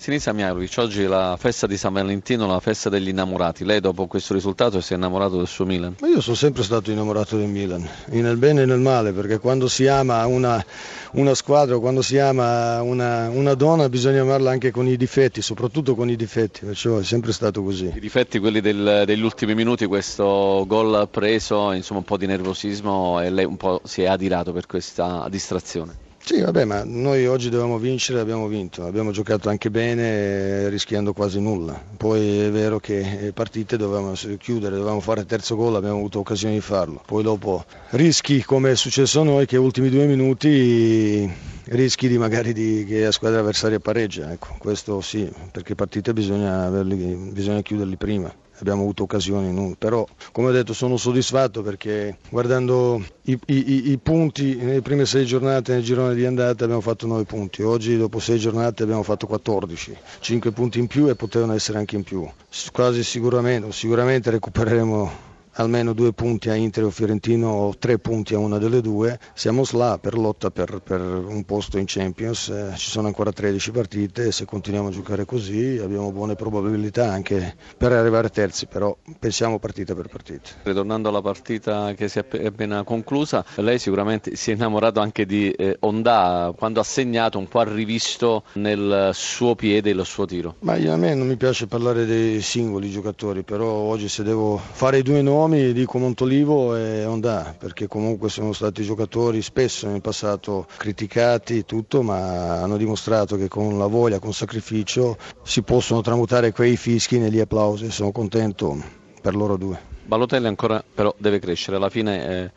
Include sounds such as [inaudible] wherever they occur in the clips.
Sinisa Mialovic, oggi la festa di San Valentino, la festa degli innamorati. Lei dopo questo risultato si è innamorato del suo Milan? Ma io sono sempre stato innamorato del Milan, nel bene e nel male, perché quando si ama una, una squadra, quando si ama una, una, donna bisogna amarla anche con i difetti, soprattutto con i difetti, perciò è sempre stato così. I difetti quelli del, degli ultimi minuti, questo gol preso, insomma un po' di nervosismo e lei un po' si è adirato per questa distrazione. Sì, vabbè, ma noi oggi dovevamo vincere abbiamo vinto, abbiamo giocato anche bene rischiando quasi nulla. Poi è vero che le partite dovevamo chiudere, dovevamo fare terzo gol, abbiamo avuto occasione di farlo. Poi dopo rischi come è successo a noi che ultimi due minuti rischi di magari di, che la squadra avversaria pareggia, ecco, questo sì, perché partite bisogna, averli, bisogna chiuderli prima abbiamo avuto occasioni, però come ho detto sono soddisfatto perché guardando i, i, i, punti nelle prime sei giornate nel girone di andata abbiamo fatto 9 punti, oggi dopo sei giornate abbiamo fatto 14, 5 punti in più e potevano essere anche in più, quasi sicuramente, sicuramente recupereremo almeno due punti a Inter o Fiorentino o tre punti a una delle due, siamo là per lotta per, per un posto in Champions, eh, ci sono ancora 13 partite e se continuiamo a giocare così abbiamo buone probabilità anche per arrivare terzi, però pensiamo partita per partita. Ritornando alla partita che si è appena conclusa, lei sicuramente si è innamorato anche di eh, Onda quando ha segnato un po' ha rivisto nel suo piede il suo tiro. Ma io, a me non mi piace parlare dei singoli giocatori, però oggi se devo fare i due nomi nomi dico Montolivo e Onda perché comunque sono stati giocatori spesso nel passato criticati tutto ma hanno dimostrato che con la voglia, con sacrificio si possono tramutare quei fischi negli applausi sono contento per loro due. Balotelli ancora però deve crescere, alla fine eh,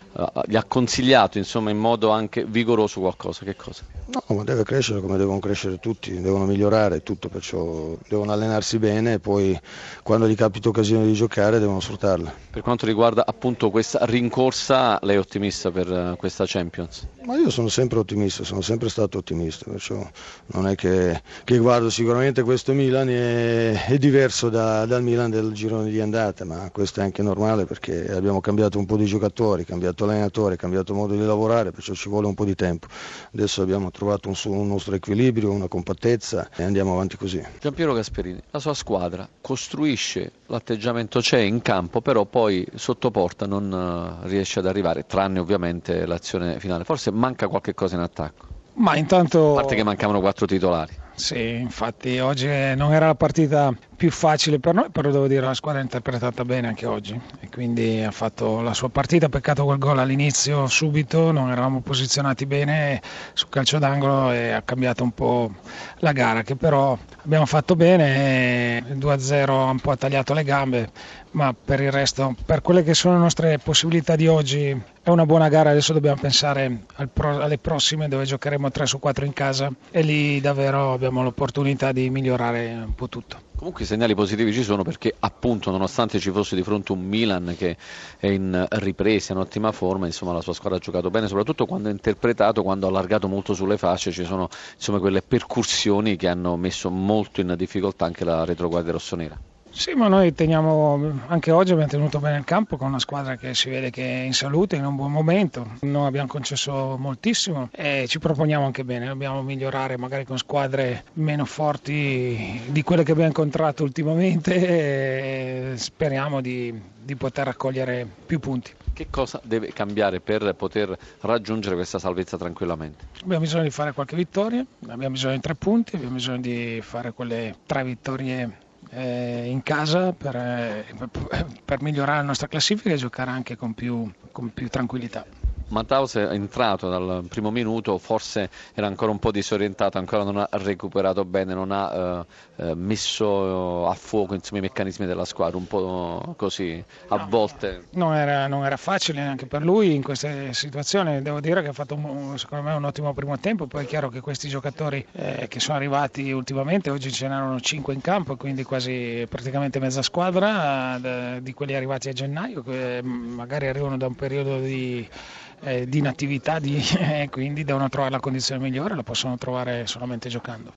gli ha consigliato insomma, in modo anche vigoroso qualcosa, che cosa? No, ma deve crescere come devono crescere tutti, devono migliorare tutto, perciò devono allenarsi bene e poi quando gli capita occasione di giocare devono sfruttarla. Per quanto riguarda appunto questa rincorsa, lei è ottimista per eh, questa Champions? Ma io sono sempre ottimista, sono sempre stato ottimista, perciò non è che, che guardo sicuramente questo Milan è, è diverso da, dal Milan del girone di andata, ma questo è anche normale normale perché abbiamo cambiato un po' di giocatori, cambiato allenatore, cambiato modo di lavorare, perciò ci vuole un po' di tempo. Adesso abbiamo trovato un, un nostro equilibrio, una compattezza e andiamo avanti così. Giampiero Gasperini, la sua squadra costruisce, l'atteggiamento c'è in campo, però poi sotto porta non eh, riesce ad arrivare, tranne ovviamente l'azione finale. Forse manca qualche cosa in attacco. Ma intanto... A parte che mancavano quattro titolari. Sì, infatti oggi non era la partita più facile per noi, però devo dire la squadra ha interpretata bene anche oggi e quindi ha fatto la sua partita, peccato quel gol all'inizio subito, non eravamo posizionati bene sul calcio d'angolo e ha cambiato un po' la gara che però abbiamo fatto bene, il 2-0 ha un po' tagliato le gambe, ma per il resto, per quelle che sono le nostre possibilità di oggi, è una buona gara. Adesso dobbiamo pensare pro, alle prossime dove giocheremo 3 su 4 in casa e lì davvero abbiamo l'opportunità di migliorare un po' tutto. Comunque i segnali positivi ci sono perché appunto nonostante ci fosse di fronte un Milan che è in ripresa, in ottima forma, insomma la sua squadra ha giocato bene, soprattutto quando ha interpretato, quando ha allargato molto sulle fasce, ci sono insomma quelle percussioni che hanno messo molto in difficoltà anche la retroguardia rossonera. Sì, ma noi teniamo, anche oggi abbiamo tenuto bene il campo con una squadra che si vede che è in salute, in un buon momento. Noi abbiamo concesso moltissimo e ci proponiamo anche bene. Dobbiamo migliorare magari con squadre meno forti di quelle che abbiamo incontrato ultimamente e speriamo di, di poter raccogliere più punti. Che cosa deve cambiare per poter raggiungere questa salvezza tranquillamente? Abbiamo bisogno di fare qualche vittoria, abbiamo bisogno di tre punti, abbiamo bisogno di fare quelle tre vittorie eh, in casa per, eh, per, migliorare la nostra classifica e giocare anche con più, con più tranquillità. Matthaus è entrato dal primo minuto, forse era ancora un po' disorientato, ancora non ha recuperato bene, non ha eh, eh messo a fuoco insomma, i meccanismi della squadra, un po' così a no, volte. Non era, non era, facile neanche per lui in queste situazioni, devo dire che ha fatto un, secondo me un ottimo primo tempo, poi è chiaro che questi giocatori eh, che sono arrivati ultimamente, oggi ce n'erano 5 in campo, quindi quasi praticamente mezza squadra eh, di quelli arrivati a gennaio, che magari arrivano da un periodo di eh, di inattività e [laughs] eh, quindi devono trovare la condizione migliore, la possono trovare solamente giocando.